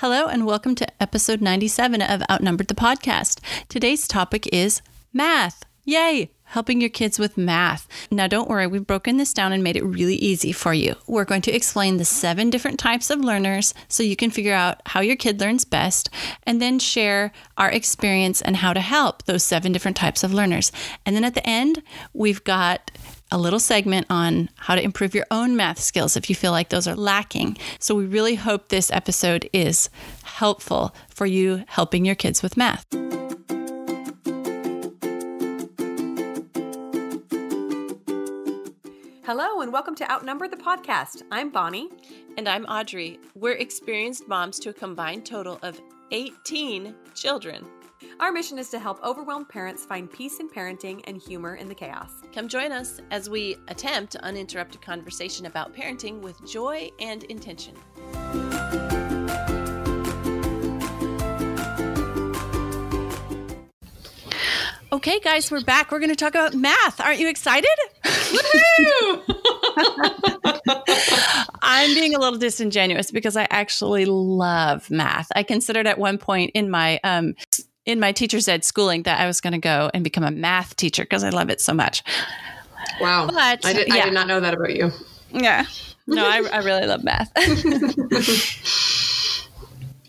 Hello, and welcome to episode 97 of Outnumbered the Podcast. Today's topic is math. Yay! Helping your kids with math. Now, don't worry, we've broken this down and made it really easy for you. We're going to explain the seven different types of learners so you can figure out how your kid learns best and then share our experience and how to help those seven different types of learners. And then at the end, we've got a little segment on how to improve your own math skills if you feel like those are lacking. So, we really hope this episode is helpful for you helping your kids with math. Hello, and welcome to Outnumber the Podcast. I'm Bonnie. And I'm Audrey. We're experienced moms to a combined total of 18 children. Our mission is to help overwhelmed parents find peace in parenting and humor in the chaos. Come join us as we attempt uninterrupted conversation about parenting with joy and intention. Okay, guys, we're back. We're going to talk about math. Aren't you excited? I'm being a little disingenuous because I actually love math. I considered at one point in my um, in my teacher's ed schooling that I was going to go and become a math teacher because I love it so much. Wow, but, I, did, yeah. I did not know that about you. Yeah, no, I, I really love math.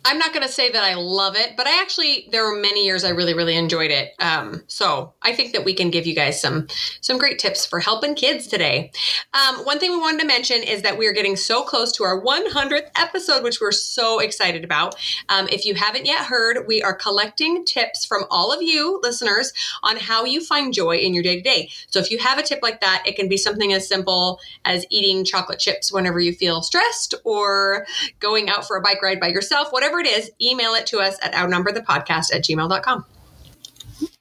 I'm not going to say that I love it, but I actually there were many years I really really enjoyed it. Um, so I think that we can give you guys some some great tips for helping kids today. Um, one thing we wanted to mention is that we are getting so close to our 100th episode, which we're so excited about. Um, if you haven't yet heard, we are collecting tips from all of you listeners on how you find joy in your day to day. So if you have a tip like that, it can be something as simple as eating chocolate chips whenever you feel stressed, or going out for a bike ride by yourself, whatever whatever it is, email it to us at outnumberthepodcast at gmail.com.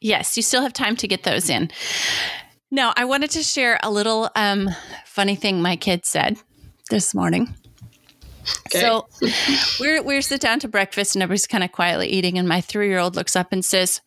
Yes, you still have time to get those in. Now, I wanted to share a little um, funny thing my kid said this morning. Okay. So we're we're sit down to breakfast and everybody's kind of quietly eating, and my three year old looks up and says,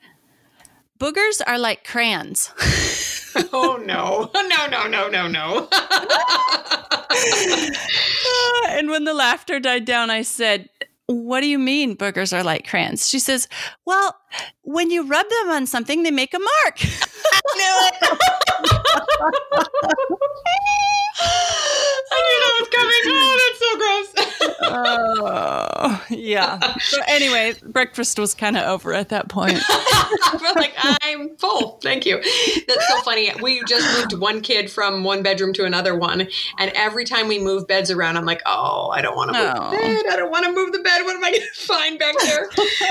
"Boogers are like crayons." oh no! No! No! No! No! No! and when the laughter died down, I said, what do you mean boogers are like crayons? She says, Well, when you rub them on something, they make a mark. I knew it. I knew that was coming. Oh, that's so gross. Oh, yeah. So anyway, breakfast was kind of over at that point. We're like, I'm full. Thank you. That's so funny. We just moved one kid from one bedroom to another one, and every time we move beds around, I'm like, oh, I don't want to move oh. the bed. I don't want to move the bed. What am I going to find back there?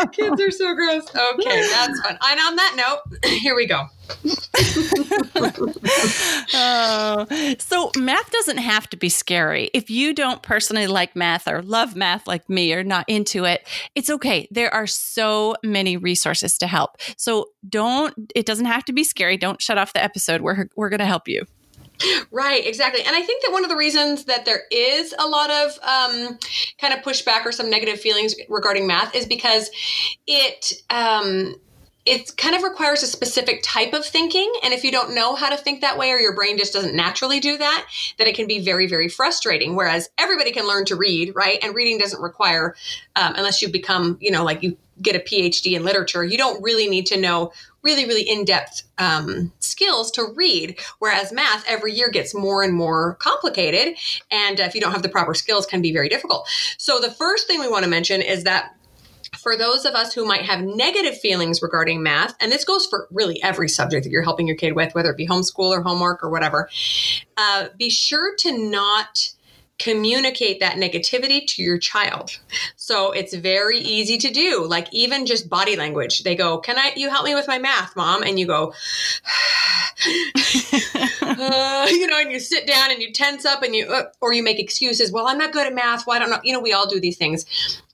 Kids are so gross. Okay, that's fun. And on that note, here we go. Oh, so math doesn't have to be scary. If you don't personally like math or love math like me or not into it, it's okay. There are so many resources to help. So don't it doesn't have to be scary. Don't shut off the episode. We're we're going to help you. Right, exactly. And I think that one of the reasons that there is a lot of um, kind of pushback or some negative feelings regarding math is because it um, it kind of requires a specific type of thinking. And if you don't know how to think that way or your brain just doesn't naturally do that, then it can be very, very frustrating. Whereas everybody can learn to read, right? And reading doesn't require, um, unless you become, you know, like you get a PhD in literature, you don't really need to know really, really in depth um, skills to read. Whereas math every year gets more and more complicated. And if you don't have the proper skills, can be very difficult. So the first thing we want to mention is that for those of us who might have negative feelings regarding math, and this goes for really every subject that you're helping your kid with, whether it be homeschool or homework or whatever, uh, be sure to not communicate that negativity to your child. So it's very easy to do. Like even just body language. They go, "Can I you help me with my math, mom?" And you go uh, you know, and you sit down and you tense up and you uh, or you make excuses, "Well, I'm not good at math. Well, I don't know." You know, we all do these things.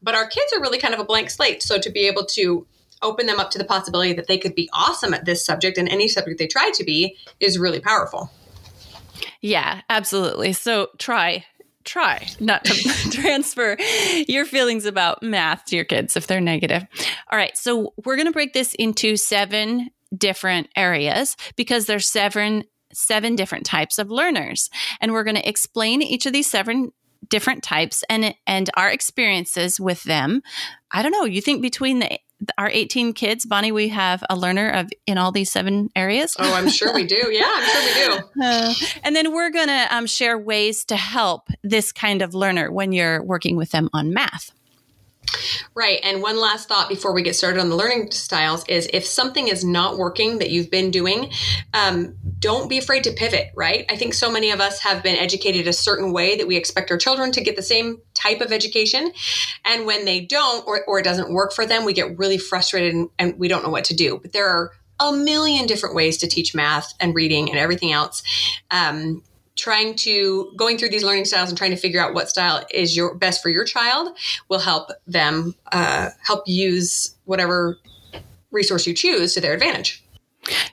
But our kids are really kind of a blank slate. So to be able to open them up to the possibility that they could be awesome at this subject and any subject they try to be is really powerful. Yeah, absolutely. So try try not to transfer your feelings about math to your kids if they're negative. All right, so we're going to break this into seven different areas because there's seven seven different types of learners and we're going to explain each of these seven different types and and our experiences with them. I don't know. You think between the our 18 kids, Bonnie, we have a learner of in all these seven areas. Oh, I'm sure we do. Yeah, I'm sure we do. Uh, and then we're going to um, share ways to help this kind of learner when you're working with them on math. Right. And one last thought before we get started on the learning styles is if something is not working that you've been doing, um, don't be afraid to pivot, right? I think so many of us have been educated a certain way that we expect our children to get the same type of education. And when they don't, or, or it doesn't work for them, we get really frustrated and, and we don't know what to do. But there are a million different ways to teach math and reading and everything else. Um, trying to going through these learning styles and trying to figure out what style is your best for your child will help them uh, help use whatever resource you choose to their advantage.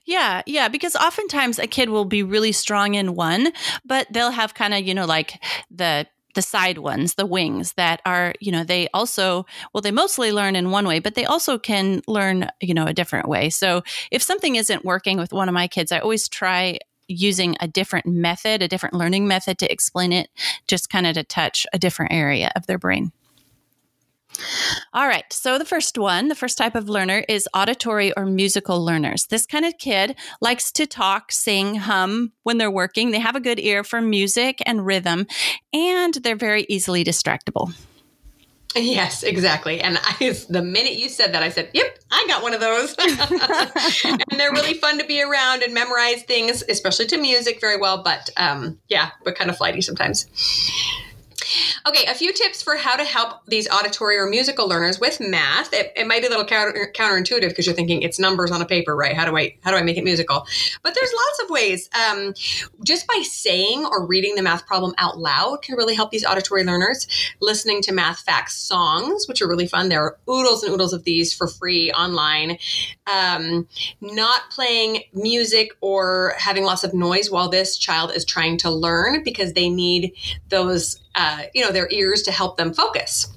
Yeah, yeah, because oftentimes a kid will be really strong in one, but they'll have kind of, you know, like the the side ones, the wings that are, you know, they also, well, they mostly learn in one way, but they also can learn, you know, a different way. So if something isn't working with one of my kids, I always try using a different method, a different learning method to explain it, just kind of to touch a different area of their brain. All right, so the first one, the first type of learner is auditory or musical learners. This kind of kid likes to talk, sing, hum when they're working. They have a good ear for music and rhythm, and they're very easily distractible. Yes, exactly. And I, the minute you said that, I said, "Yep, I got one of those." and they're really fun to be around and memorize things, especially to music, very well. But um, yeah, but kind of flighty sometimes. Okay, a few tips for how to help these auditory or musical learners with math. It, it might be a little counter, counterintuitive because you're thinking it's numbers on a paper, right? How do I how do I make it musical? But there's lots of ways. Um, just by saying or reading the math problem out loud can really help these auditory learners. Listening to math facts songs, which are really fun. There are oodles and oodles of these for free online. Um, not playing music or having lots of noise while this child is trying to learn because they need those uh, you know, their ears to help them focus.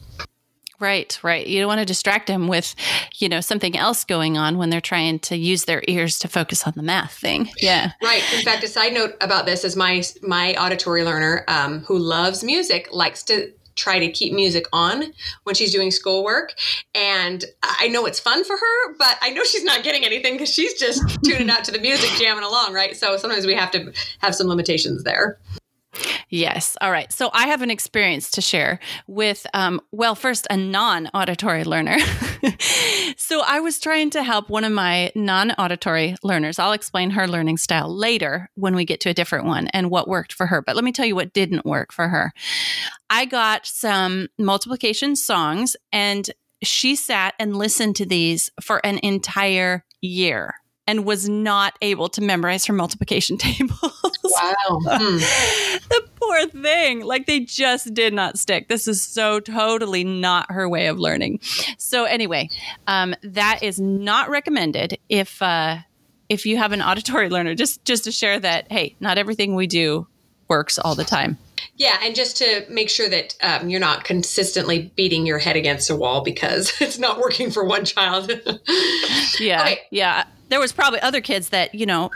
Right, right. You don't want to distract them with, you know, something else going on when they're trying to use their ears to focus on the math thing. Yeah. Right. In fact, a side note about this is my my auditory learner um, who loves music likes to try to keep music on when she's doing schoolwork. And I know it's fun for her, but I know she's not getting anything because she's just tuning out to the music, jamming along, right? So sometimes we have to have some limitations there. Yes. All right. So I have an experience to share with, um, well, first, a non auditory learner. so I was trying to help one of my non auditory learners. I'll explain her learning style later when we get to a different one and what worked for her. But let me tell you what didn't work for her. I got some multiplication songs and she sat and listened to these for an entire year and was not able to memorize her multiplication tables. Wow. Hmm. the poor thing. Like they just did not stick. This is so totally not her way of learning. So anyway, um, that is not recommended if uh, if you have an auditory learner. Just just to share that, hey, not everything we do works all the time. Yeah, and just to make sure that um, you're not consistently beating your head against a wall because it's not working for one child. yeah, okay. yeah there was probably other kids that you know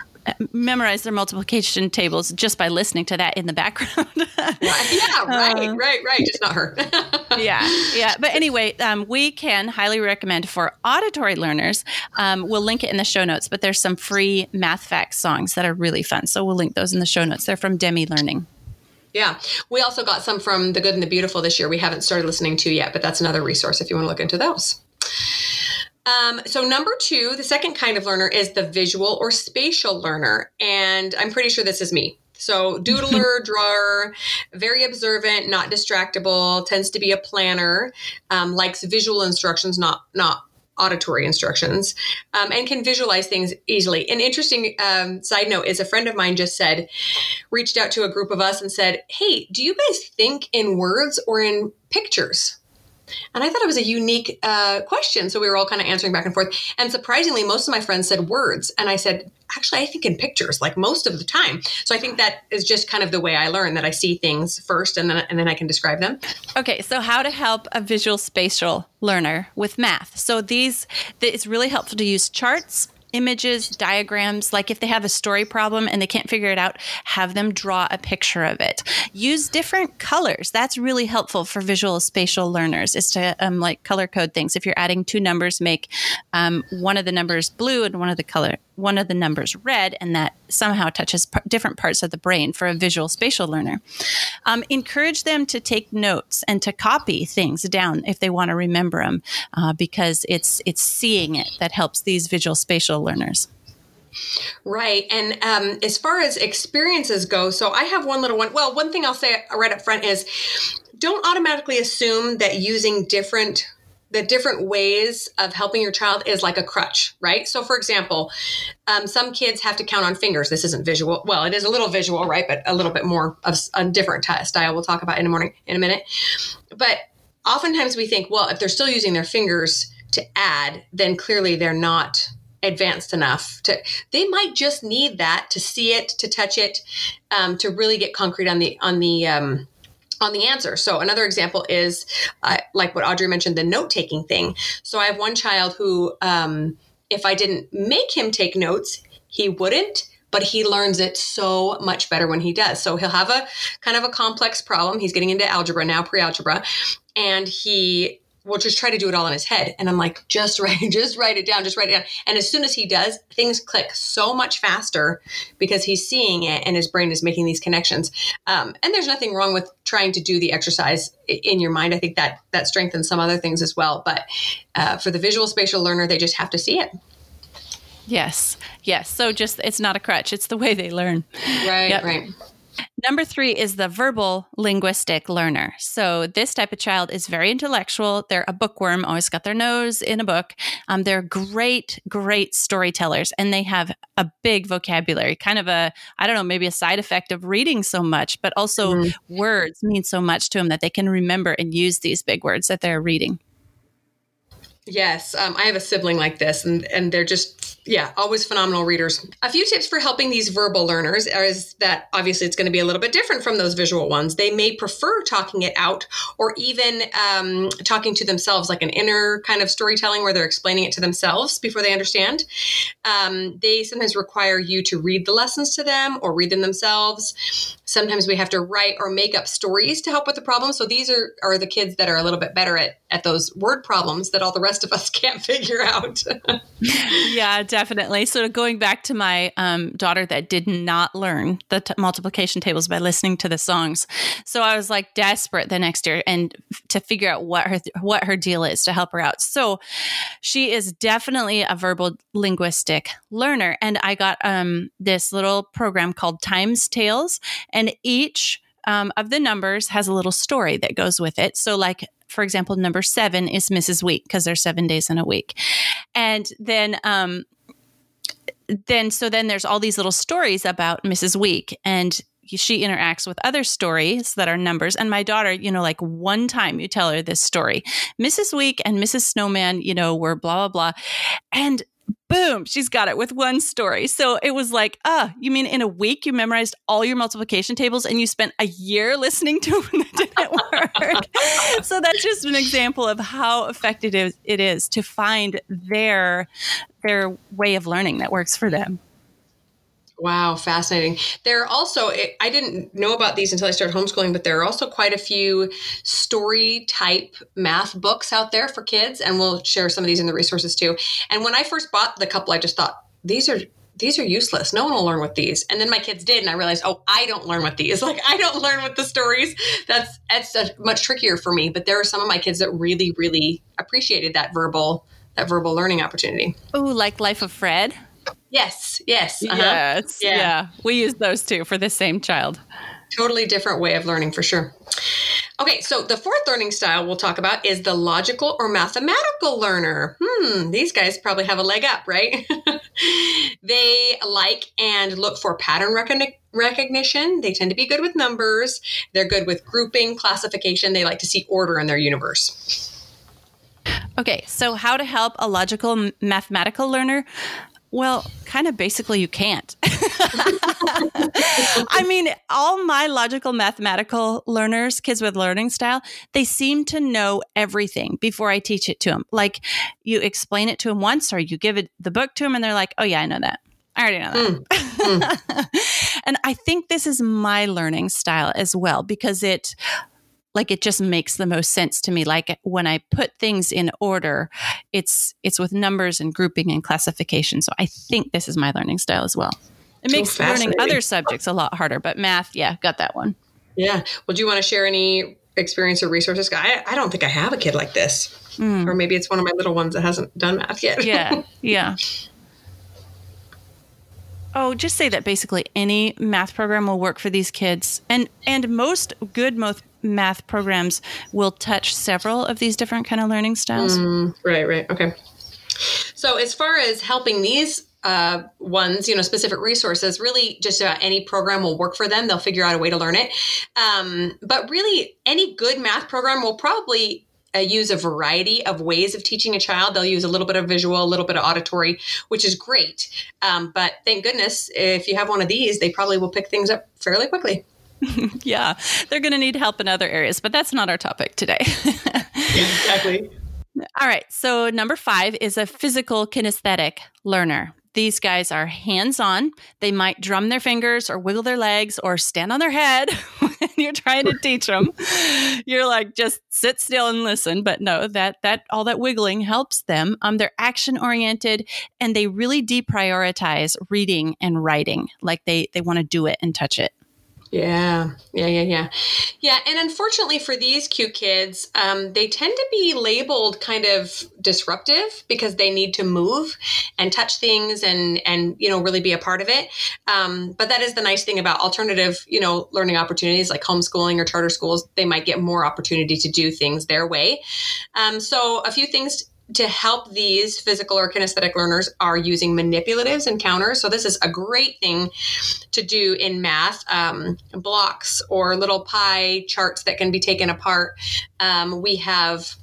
memorized their multiplication tables just by listening to that in the background. yeah, right, uh, right, right. Just not her. yeah, yeah. But anyway, um, we can highly recommend for auditory learners. Um, we'll link it in the show notes, but there's some free math facts songs that are really fun. So we'll link those in the show notes. They're from Demi Learning. Yeah. We also got some from The Good and the Beautiful this year. We haven't started listening to yet, but that's another resource if you want to look into those. Um, so, number two, the second kind of learner is the visual or spatial learner. And I'm pretty sure this is me. So, doodler, drawer, very observant, not distractible, tends to be a planner, um, likes visual instructions, not not auditory instructions, um, and can visualize things easily. An interesting um, side note is a friend of mine just said, reached out to a group of us and said, "Hey, do you guys think in words or in pictures?" And I thought it was a unique uh, question. So we were all kind of answering back and forth. And surprisingly, most of my friends said words. And I said, actually, I think in pictures, like most of the time. So I think that is just kind of the way I learn that I see things first and then, and then I can describe them. Okay. So, how to help a visual spatial learner with math. So, these, it's really helpful to use charts images, diagrams. Like if they have a story problem and they can't figure it out, have them draw a picture of it. Use different colors. That's really helpful for visual spatial learners. Is to um, like color code things. If you're adding two numbers, make um, one of the numbers blue and one of the color one of the numbers red, and that somehow touches p- different parts of the brain for a visual spatial learner. Um, encourage them to take notes and to copy things down if they want to remember them, uh, because it's it's seeing it that helps these visual spatial learners. Right. And um, as far as experiences go, so I have one little one. Well, one thing I'll say right up front is don't automatically assume that using different the different ways of helping your child is like a crutch, right? So, for example, um, some kids have to count on fingers. This isn't visual. Well, it is a little visual, right? But a little bit more of a different style. We'll talk about in a morning in a minute. But oftentimes we think, well, if they're still using their fingers to add, then clearly they're not advanced enough to they might just need that to see it to touch it um, to really get concrete on the on the um, on the answer. So another example is uh, like what Audrey mentioned, the note taking thing. So I have one child who, um, if I didn't make him take notes, he wouldn't. But he learns it so much better when he does. So he'll have a kind of a complex problem. He's getting into algebra now, pre algebra, and he will just try to do it all in his head. And I'm like, just write, just write it down, just write it down. And as soon as he does, things click so much faster because he's seeing it and his brain is making these connections. Um, and there's nothing wrong with trying to do the exercise in your mind. I think that that strengthens some other things as well. But uh, for the visual spatial learner, they just have to see it. Yes. Yes. So just it's not a crutch, it's the way they learn. Right, yep. right. Number three is the verbal linguistic learner. So, this type of child is very intellectual. They're a bookworm, always got their nose in a book. Um, they're great, great storytellers, and they have a big vocabulary, kind of a, I don't know, maybe a side effect of reading so much, but also mm-hmm. words mean so much to them that they can remember and use these big words that they're reading. Yes, um, I have a sibling like this, and and they're just yeah, always phenomenal readers. A few tips for helping these verbal learners is that obviously it's going to be a little bit different from those visual ones. They may prefer talking it out, or even um, talking to themselves, like an inner kind of storytelling where they're explaining it to themselves before they understand. Um, they sometimes require you to read the lessons to them or read them themselves. Sometimes we have to write or make up stories to help with the problem. So these are are the kids that are a little bit better at at those word problems that all the rest of us can't figure out. yeah, definitely. So going back to my um, daughter that did not learn the t- multiplication tables by listening to the songs, so I was like desperate the next year and to figure out what her what her deal is to help her out. So she is definitely a verbal linguistic learner, and I got um, this little program called Times Tales, and each um, of the numbers has a little story that goes with it. So, like for example, number seven is Mrs. Week because there's seven days in a week. And then, um, then so then there's all these little stories about Mrs. Week and she interacts with other stories that are numbers. And my daughter, you know, like one time you tell her this story, Mrs. Week and Mrs. Snowman, you know, were blah, blah, blah. And boom, she's got it with one story. So it was like, ah, you mean in a week you memorized all your multiplication tables and you spent a year listening to that didn't work. so that's just an example of how effective it is to find their their way of learning that works for them. Wow, fascinating. There are also, eh, I didn't know about these until I started homeschooling, but there are also quite a few story type math books out there for kids, and we'll share some of these in the resources too. And when I first bought the couple, I just thought, these are these are useless. No one will learn with these. And then my kids did, and I realized, oh, I don't learn with these. Like I don't learn with the stories. That's that's much trickier for me. But there are some of my kids that really, really appreciated that verbal that verbal learning opportunity. Oh, like Life of Fred. Yes, yes. Uh-huh. Yes. Yeah. yeah. We use those two for the same child. Totally different way of learning for sure. Okay, so the fourth learning style we'll talk about is the logical or mathematical learner. Hmm, these guys probably have a leg up, right? they like and look for pattern recognition. They tend to be good with numbers. They're good with grouping, classification. They like to see order in their universe. Okay, so how to help a logical mathematical learner? Well, kind of basically, you can't. I mean, all my logical mathematical learners, kids with learning style, they seem to know everything before I teach it to them. Like you explain it to them once or you give it the book to them and they're like, oh, yeah, I know that. I already know that. Mm. Mm. and I think this is my learning style as well because it like it just makes the most sense to me. Like when i put things in order it's it's with numbers and grouping and classification. So i think this is my learning style as well. It makes learning other subjects a lot harder but math yeah got that one. Yeah. Well do you want to share any experience or resources? I, I don't think i have a kid like this. Mm. or maybe it's one of my little ones that hasn't done math yet. Yeah yeah Oh, just say that basically any math program will work for these kids, and and most good most math programs will touch several of these different kind of learning styles. Mm, right, right, okay. So as far as helping these uh, ones, you know, specific resources, really just about any program will work for them. They'll figure out a way to learn it. Um, but really, any good math program will probably uh, use a variety of ways of teaching a child. They'll use a little bit of visual, a little bit of auditory, which is great. Um, but thank goodness, if you have one of these, they probably will pick things up fairly quickly. yeah, they're going to need help in other areas, but that's not our topic today. exactly. All right. So, number five is a physical kinesthetic learner. These guys are hands on. They might drum their fingers or wiggle their legs or stand on their head when you're trying to teach them. You're like, just sit still and listen. But no, that, that, all that wiggling helps them. Um, they're action oriented and they really deprioritize reading and writing. Like they, they want to do it and touch it. Yeah, yeah, yeah, yeah. Yeah, and unfortunately for these cute kids, um, they tend to be labeled kind of disruptive because they need to move and touch things and and you know really be a part of it. Um, but that is the nice thing about alternative, you know, learning opportunities like homeschooling or charter schools. They might get more opportunity to do things their way. Um, so a few things to help these physical or kinesthetic learners are using manipulatives and counters. So this is a great thing to do in math, um, blocks or little pie charts that can be taken apart. Um, we have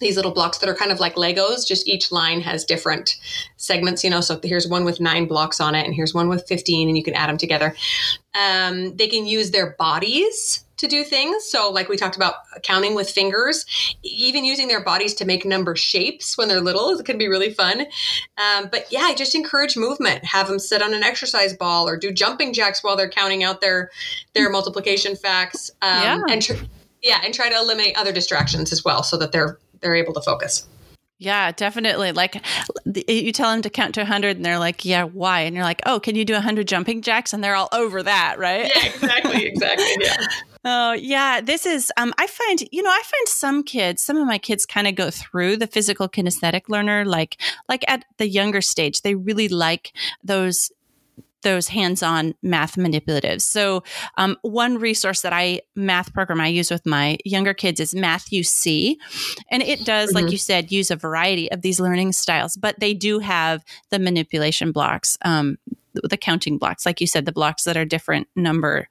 these little blocks that are kind of like Legos, just each line has different segments, you know. So here's one with nine blocks on it, and here's one with 15, and you can add them together. Um, they can use their bodies to do things. So, like we talked about counting with fingers, even using their bodies to make number shapes when they're little, it can be really fun. Um, but yeah, I just encourage movement. Have them sit on an exercise ball or do jumping jacks while they're counting out their their multiplication facts. Um, yeah. And tr- yeah, and try to eliminate other distractions as well, so that they're they're able to focus. Yeah, definitely. Like you tell them to count to 100 and they're like, "Yeah, why?" And you're like, "Oh, can you do 100 jumping jacks?" And they're all over that, right? Yeah, exactly, exactly. Yeah. Oh, yeah. This is, um, I find, you know, I find some kids, some of my kids kind of go through the physical kinesthetic learner, like, like at the younger stage, they really like those those hands-on math manipulatives. So, um, one resource that I math program I use with my younger kids is Math-U-See, and it does, mm-hmm. like you said, use a variety of these learning styles, but they do have the manipulation blocks, um, the counting blocks, like you said, the blocks that are different number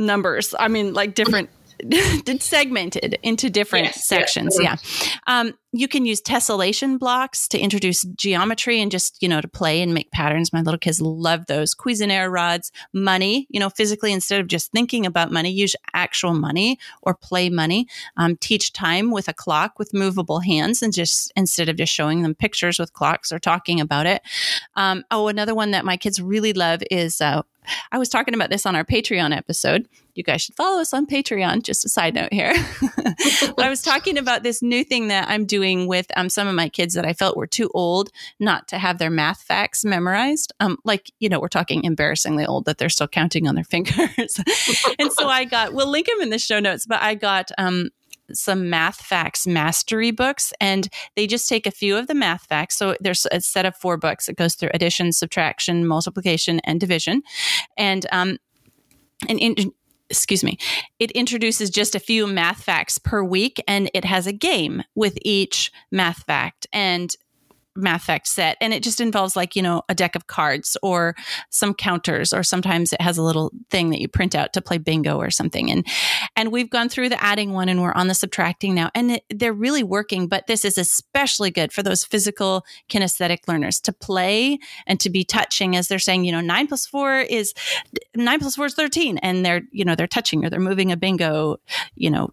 numbers. I mean, like different segmented into different yes, sections. Yes. Yeah. Um, you can use tessellation blocks to introduce geometry and just, you know, to play and make patterns. My little kids love those. Cuisenaire rods, money, you know, physically, instead of just thinking about money, use actual money or play money. Um, teach time with a clock with movable hands and just instead of just showing them pictures with clocks or talking about it. Um, oh, another one that my kids really love is uh, I was talking about this on our Patreon episode. You guys should follow us on Patreon. Just a side note here. I was talking about this new thing that I'm doing with um, some of my kids that I felt were too old not to have their math facts memorized. Um, like, you know, we're talking embarrassingly old that they're still counting on their fingers. and so I got, we'll link them in the show notes, but I got um, some math facts mastery books and they just take a few of the math facts. So there's a set of four books. It goes through addition subtraction multiplication and division. And um and in, excuse me, it introduces just a few math facts per week and it has a game with each math fact. And math fact set and it just involves like you know a deck of cards or some counters or sometimes it has a little thing that you print out to play bingo or something. And and we've gone through the adding one and we're on the subtracting now and it, they're really working but this is especially good for those physical kinesthetic learners to play and to be touching as they're saying you know 9 plus 4 is 9 plus 4 is 13 and they're you know they're touching or they're moving a bingo you know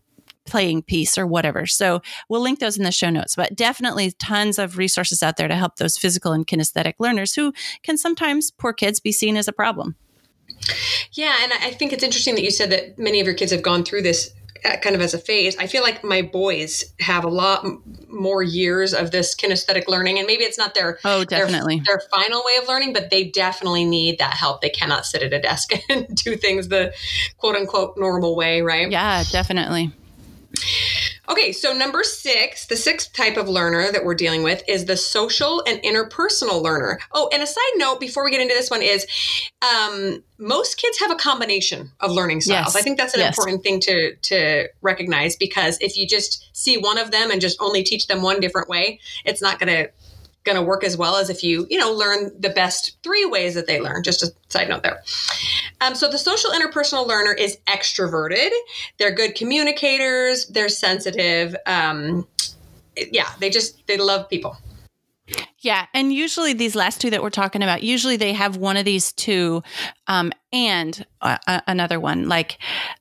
playing piece or whatever. So we'll link those in the show notes, but definitely tons of resources out there to help those physical and kinesthetic learners who can sometimes, poor kids, be seen as a problem. Yeah, and I think it's interesting that you said that many of your kids have gone through this uh, kind of as a phase. I feel like my boys have a lot more years of this kinesthetic learning, and maybe it's not their oh definitely their, their, final way of learning, but they definitely need that help. They cannot sit at a desk and do things the quote unquote normal way, right? Yeah, definitely. Okay, so number six, the sixth type of learner that we're dealing with is the social and interpersonal learner. Oh, and a side note before we get into this one is um, most kids have a combination of learning styles. Yes. I think that's an yes. important thing to to recognize because if you just see one of them and just only teach them one different way, it's not going to going to work as well as if you, you know, learn the best three ways that they learn. Just a side note there. Um, so the social interpersonal learner is extroverted. They're good communicators. They're sensitive. Um, yeah, they just they love people. Yeah, and usually these last two that we're talking about, usually they have one of these two, um, and uh, another one like.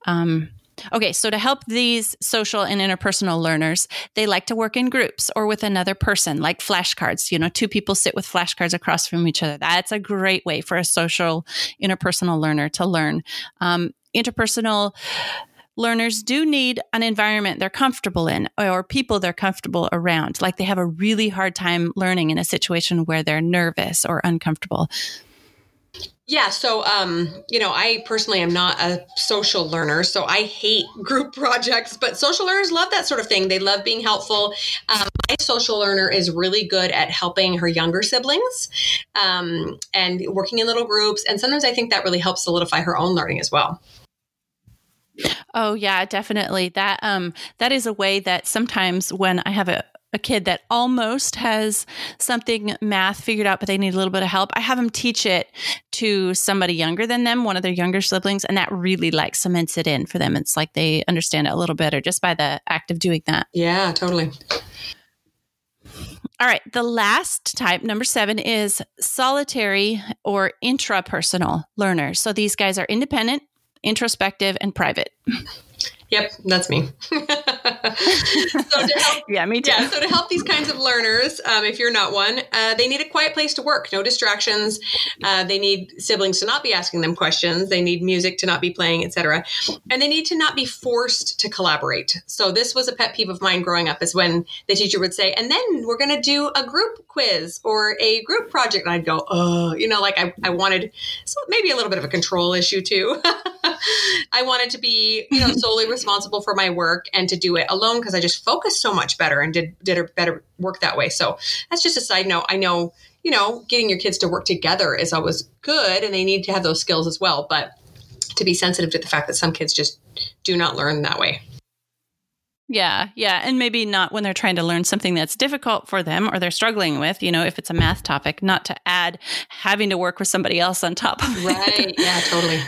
Um, Okay, so to help these social and interpersonal learners, they like to work in groups or with another person, like flashcards. You know, two people sit with flashcards across from each other. That's a great way for a social, interpersonal learner to learn. Um, interpersonal learners do need an environment they're comfortable in or people they're comfortable around. Like they have a really hard time learning in a situation where they're nervous or uncomfortable. Yeah, so um, you know, I personally am not a social learner, so I hate group projects. But social learners love that sort of thing. They love being helpful. Um, my social learner is really good at helping her younger siblings um, and working in little groups. And sometimes I think that really helps solidify her own learning as well. Oh yeah, definitely. That um that is a way that sometimes when I have a a kid that almost has something math figured out, but they need a little bit of help, I have them teach it to somebody younger than them, one of their younger siblings, and that really like cements it in for them. It's like they understand it a little better just by the act of doing that. Yeah, totally. All right. The last type, number seven, is solitary or intrapersonal learners. So these guys are independent, introspective, and private. Yep, that's me. so to help, yeah, me too. Yeah, so to help these kinds of learners, um, if you're not one, uh, they need a quiet place to work, no distractions. Uh, they need siblings to not be asking them questions. They need music to not be playing, etc. And they need to not be forced to collaborate. So this was a pet peeve of mine growing up, is when the teacher would say, "And then we're going to do a group quiz or a group project," and I'd go, "Oh, you know, like I, I wanted so maybe a little bit of a control issue too." I wanted to be, you know, solely responsible for my work and to do it alone because I just focused so much better and did did a better work that way. So that's just a side note. I know, you know, getting your kids to work together is always good and they need to have those skills as well, but to be sensitive to the fact that some kids just do not learn that way. Yeah, yeah. And maybe not when they're trying to learn something that's difficult for them or they're struggling with, you know, if it's a math topic, not to add having to work with somebody else on top of it. Right. Yeah, totally.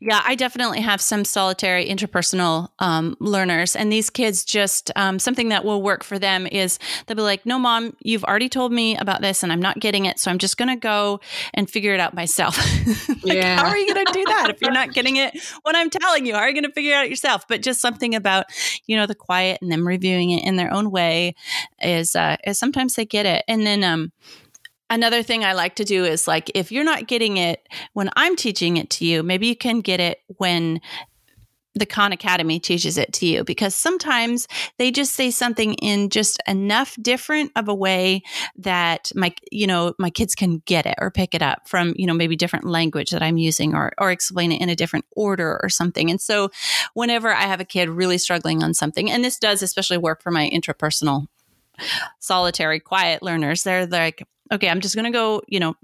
Yeah, I definitely have some solitary interpersonal um, learners. And these kids just, um, something that will work for them is they'll be like, no, mom, you've already told me about this and I'm not getting it. So I'm just going to go and figure it out myself. like, yeah. How are you going to do that if you're not getting it when I'm telling you? How are you going to figure it out yourself? But just something about, you know, the quiet and them reviewing it in their own way is, uh, is sometimes they get it. And then, um, Another thing I like to do is like if you're not getting it when I'm teaching it to you, maybe you can get it when the Khan Academy teaches it to you because sometimes they just say something in just enough different of a way that my you know my kids can get it or pick it up from you know maybe different language that I'm using or or explain it in a different order or something. And so whenever I have a kid really struggling on something and this does especially work for my intrapersonal solitary quiet learners they're like okay, I'm just going to go, you know,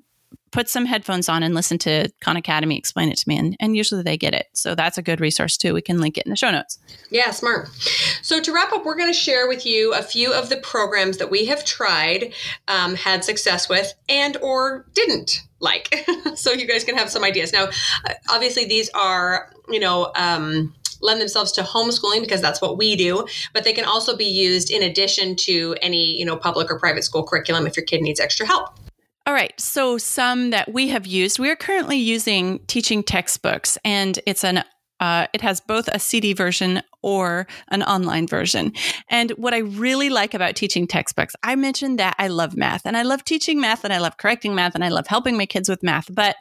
put some headphones on and listen to Khan Academy explain it to me. And, and usually they get it. So that's a good resource too. We can link it in the show notes. Yeah, smart. So to wrap up, we're going to share with you a few of the programs that we have tried, um, had success with, and or didn't like. so you guys can have some ideas. Now, obviously, these are, you know, um, lend themselves to homeschooling because that's what we do but they can also be used in addition to any you know public or private school curriculum if your kid needs extra help all right. So, some that we have used, we are currently using teaching textbooks, and it's an uh, it has both a CD version or an online version. And what I really like about teaching textbooks, I mentioned that I love math and I love teaching math and I love correcting math and I love helping my kids with math. But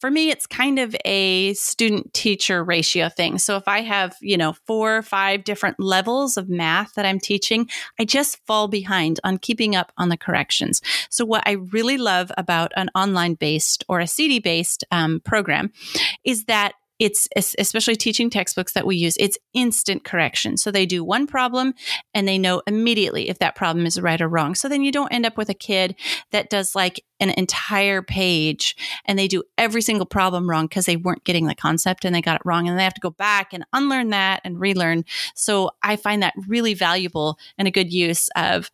for me, it's kind of a student teacher ratio thing. So if I have, you know, four or five different levels of math that I'm teaching, I just fall behind on keeping up on the corrections. So what I really love about an online based or a CD based um, program is that it's especially teaching textbooks that we use it's instant correction. So they do one problem and they know immediately if that problem is right or wrong. So then you don't end up with a kid that does like an entire page and they do every single problem wrong because they weren't getting the concept and they got it wrong and they have to go back and unlearn that and relearn. So i find that really valuable and a good use of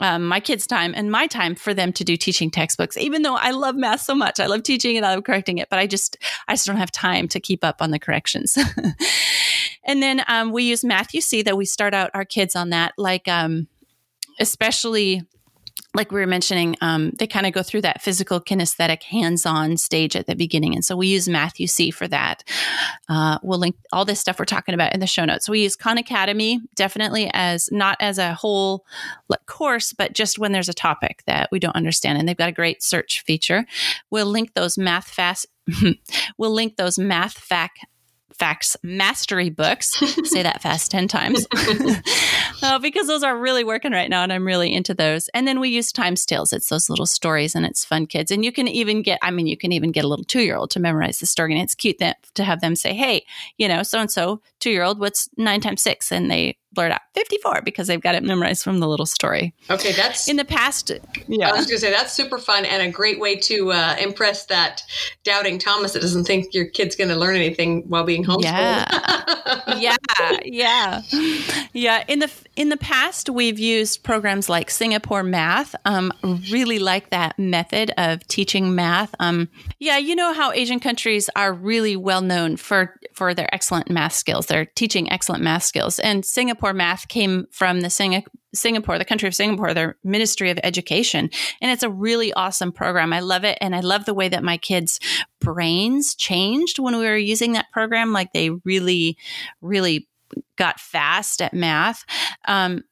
um, my kids' time and my time for them to do teaching textbooks. Even though I love math so much, I love teaching and I love correcting it, but I just I just don't have time to keep up on the corrections. and then um, we use Math-U-See that we start out our kids on that, like um, especially like we were mentioning, um, they kind of go through that physical kinesthetic hands-on stage at the beginning, and so we use Math-U-See for that. Uh, we'll link all this stuff we're talking about in the show notes. We use Khan Academy definitely as not as a whole like, course, but just when there's a topic that we don't understand, and they've got a great search feature. We'll link those math fast. we'll link those math fact facts mastery books. Say that fast 10 times. uh, because those are really working right now and I'm really into those. And then we use Times Tales. It's those little stories and it's fun, kids. And you can even get, I mean, you can even get a little two year old to memorize the story. And it's cute that, to have them say, hey, you know, so and so, two year old, what's nine times six? And they blurt out 54 because they've got it memorized from the little story. Okay, that's in the past. Yeah, I was going to say that's super fun and a great way to uh, impress that doubting Thomas that doesn't think your kid's going to learn anything while being homeschooled. Yeah, yeah, yeah, yeah. In the in the past, we've used programs like Singapore Math. Um, really like that method of teaching math. Um, yeah, you know how Asian countries are really well known for for their excellent math skills. They're teaching excellent math skills, and Singapore Singapore math came from the Sing- Singapore, the country of Singapore, their Ministry of Education. And it's a really awesome program. I love it. And I love the way that my kids' brains changed when we were using that program. Like they really, really got fast at math. Um,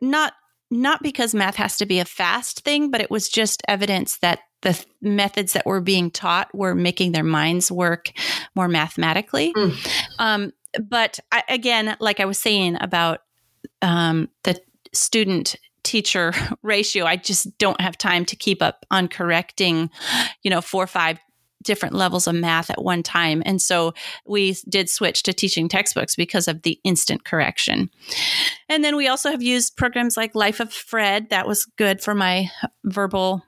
not not because math has to be a fast thing, but it was just evidence that the th- methods that were being taught were making their minds work more mathematically. Mm. Um, but I, again, like I was saying about um, the student teacher ratio, I just don't have time to keep up on correcting, you know, four or five different levels of math at one time. And so we did switch to teaching textbooks because of the instant correction. And then we also have used programs like Life of Fred. That was good for my verbal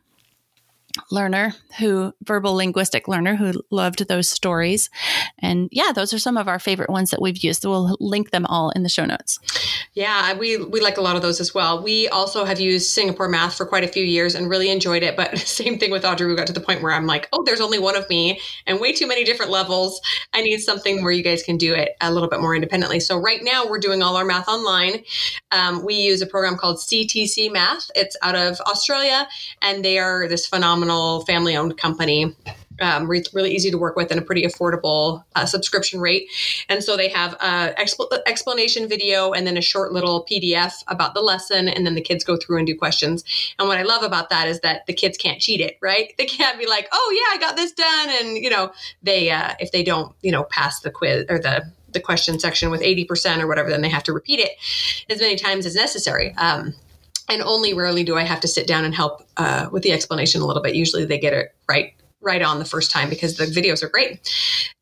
learner who verbal linguistic learner who loved those stories. And yeah those are some of our favorite ones that we've used. We'll link them all in the show notes. Yeah we we like a lot of those as well. We also have used singapore math for quite a few years and really enjoyed it but same thing with audrey. We got to the point where i'm like oh there's only one of me and way too many different levels. I need something where you guys can do it a little bit more independently. So right now we're doing all our math online. Um, we use a program called ctc math. It's out of australia and they are this phenomenal phenomenal family owned company. Um, re- really easy to work with and a pretty affordable uh, subscription rate. And so they have an expl- explanation video and then a short little PDF about the lesson, and then the kids go through and do questions. And what I love about that is that the kids can't cheat it, right? They can't be like, "Oh yeah, I got this done," and you know, they uh, if they don't, you know, pass the quiz or the the question section with 80% or whatever, then they have to repeat it as many times as necessary. Um, and only rarely do I have to sit down and help uh, with the explanation a little bit. Usually they get it right right on the first time because the videos are great.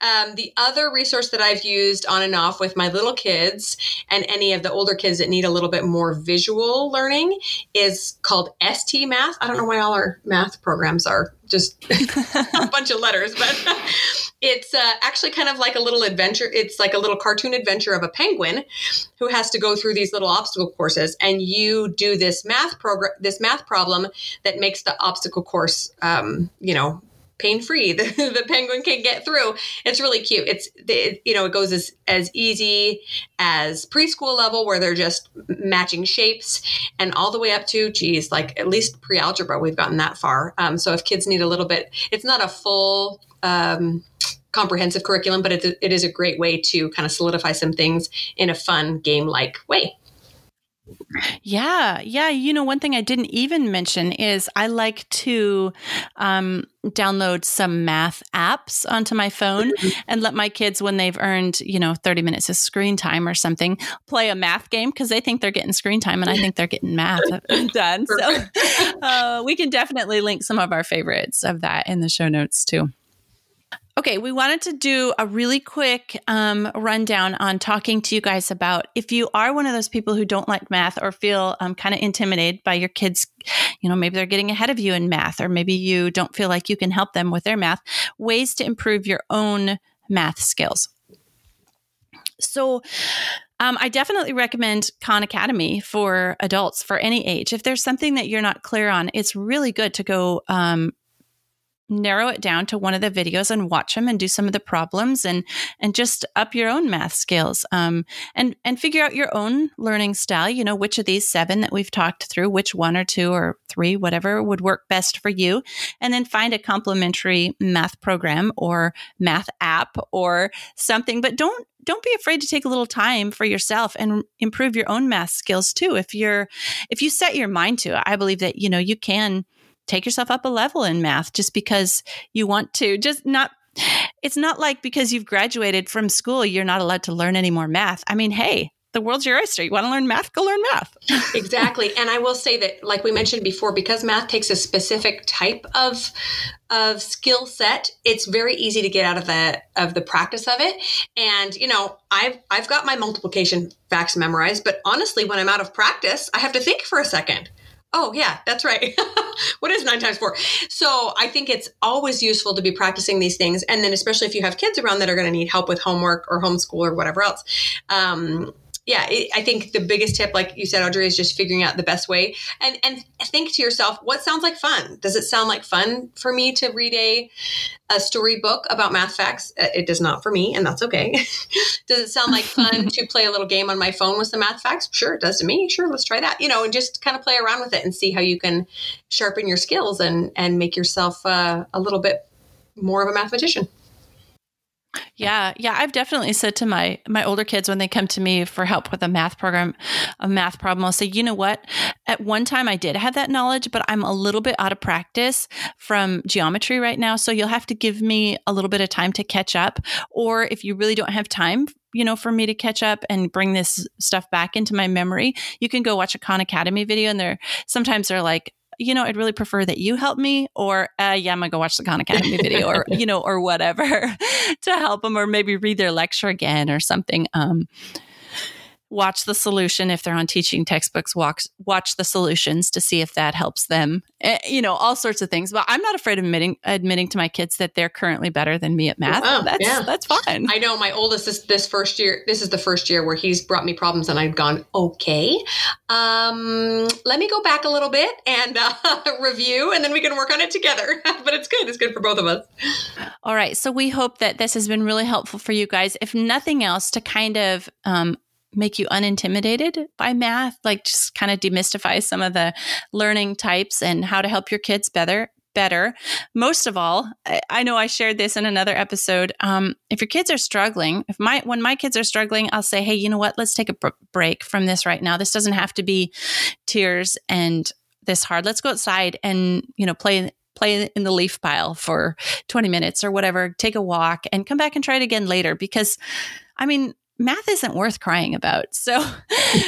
Um, the other resource that I've used on and off with my little kids and any of the older kids that need a little bit more visual learning is called ST Math. I don't know why all our math programs are just a bunch of letters, but it's uh, actually kind of like a little adventure. It's like a little cartoon adventure of a penguin who has to go through these little obstacle courses, and you do this math program, this math problem that makes the obstacle course, um, you know, pain free. The, the, penguin can get through. It's really cute. It's it, you know it goes as as easy as preschool level where they're just matching shapes, and all the way up to geez, like at least pre algebra we've gotten that far. Um, so if kids need a little bit, it's not a full. Um, comprehensive curriculum but it, it is a great way to kind of solidify some things in a fun game like way yeah, yeah. You know, one thing I didn't even mention is I like to um, download some math apps onto my phone mm-hmm. and let my kids, when they've earned, you know, 30 minutes of screen time or something, play a math game because they think they're getting screen time and I think they're getting math done. So uh, we can definitely link some of our favorites of that in the show notes too. Okay, we wanted to do a really quick um, rundown on talking to you guys about if you are one of those people who don't like math or feel um, kind of intimidated by your kids, you know, maybe they're getting ahead of you in math, or maybe you don't feel like you can help them with their math, ways to improve your own math skills. So, um, I definitely recommend Khan Academy for adults for any age. If there's something that you're not clear on, it's really good to go um, narrow it down to one of the videos and watch them and do some of the problems and and just up your own math skills um, and and figure out your own learning style you know which of these seven that we've talked through which one or two or three whatever would work best for you and then find a complementary math program or math app or something. But don't don't be afraid to take a little time for yourself and improve your own math skills too. If you're if you set your mind to it i believe that you know you can take yourself up a level in math just because you want to. Just not it's not like because you've graduated from school you're not allowed to learn any more math. I mean, hey, the world's your oyster. You want to learn math? Go learn math. exactly. And I will say that, like we mentioned before, because math takes a specific type of of skill set, it's very easy to get out of the of the practice of it. And you know, I've I've got my multiplication facts memorized, but honestly, when I'm out of practice, I have to think for a second. Oh, yeah, that's right. what is nine times four? So I think it's always useful to be practicing these things. And then, especially if you have kids around that are going to need help with homework or homeschool or whatever else. Um, yeah, it, I think the biggest tip, like you said, Audrey, is just figuring out the best way and and think to yourself, what sounds like fun? Does it sound like fun for me to read a a story book about math facts? Uh, it does not for me, and that's okay. does it sound like fun to play a little game on my phone with the math facts? Sure, it does to me. Sure, let's try that. You know, and just kind of play around with it and see how you can sharpen your skills and and make yourself uh, a little bit more of a mathematician. Yeah, yeah, I've definitely said to my my older kids when they come to me for help with a math program, a math problem, I'll say, you know what? At one time I did have that knowledge, but I'm a little bit out of practice from geometry right now, so you'll have to give me a little bit of time to catch up. Or if you really don't have time you know, for me to catch up and bring this stuff back into my memory, you can go watch a Khan Academy video and they're sometimes they're like you know, I'd really prefer that you help me, or uh, yeah, I'm gonna go watch the Khan Academy video, or you know, or whatever to help them, or maybe read their lecture again or something. Um, watch the solution if they're on teaching textbooks watch watch the solutions to see if that helps them. Eh, you know all sorts of things but i'm not afraid of admitting admitting to my kids that they're currently better than me at math. Wow, that's yeah. that's fine. I know my oldest is this first year this is the first year where he's brought me problems and i've gone okay um, let me go back a little bit and uh, review and then we can work on it together. But it's good it's good for both of us. All right so we hope that this has been really helpful for you guys. If nothing else to kind of um, make you unintimidated by math, like just kind of demystify some of the learning types and how to help your kids better. Better. Most of all, I know I shared this in another episode. Um, if your kids are struggling, if my when my kids are struggling, I'll say, "Hey, you know what? Let's take a break from this right now. This doesn't have to be tears and this hard. Let's go outside and you know play play in the leaf pile for 20 minutes or whatever, take a walk and come back and try it again later because I mean, math isn't worth crying about. So,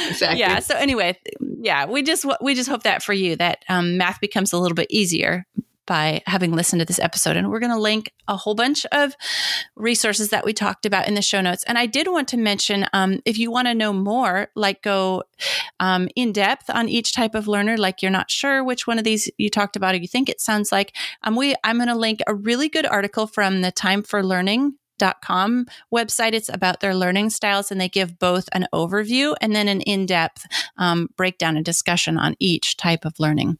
exactly. yeah. So anyway, yeah, we just we just hope that for you that um, math becomes a little bit easier by having listened to this episode. And we're going to link a whole bunch of resources that we talked about in the show notes. And I did want to mention um, if you want to know more, like go um, in depth on each type of learner, like you're not sure which one of these you talked about or you think it sounds like, um, we I'm going to link a really good article from the Time for Learning website. It's about their learning styles, and they give both an overview and then an in depth um, breakdown and discussion on each type of learning.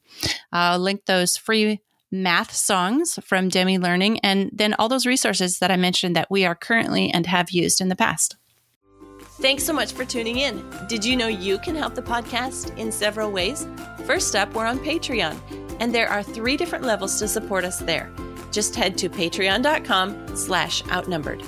I'll link those free math songs from Demi Learning and then all those resources that I mentioned that we are currently and have used in the past. Thanks so much for tuning in. Did you know you can help the podcast in several ways? First up, we're on Patreon, and there are three different levels to support us there. Just head to patreon.com slash outnumbered.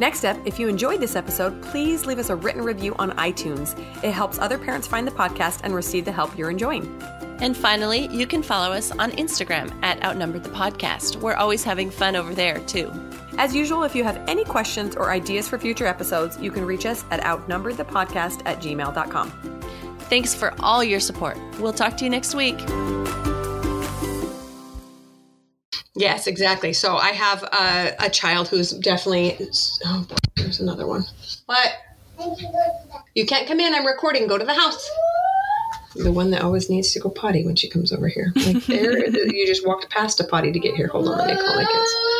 Next up, if you enjoyed this episode, please leave us a written review on iTunes. It helps other parents find the podcast and receive the help you're enjoying. And finally, you can follow us on Instagram at Outnumbered the Podcast. We're always having fun over there, too. As usual, if you have any questions or ideas for future episodes, you can reach us at outnumberedthepodcast at gmail.com. Thanks for all your support. We'll talk to you next week. Yes, exactly. So I have a, a child who's definitely. Oh, there's another one. What? You can't come in. I'm recording. Go to the house. The one that always needs to go potty when she comes over here. Like there, you just walked past a potty to get here. Hold on, let me call my kids.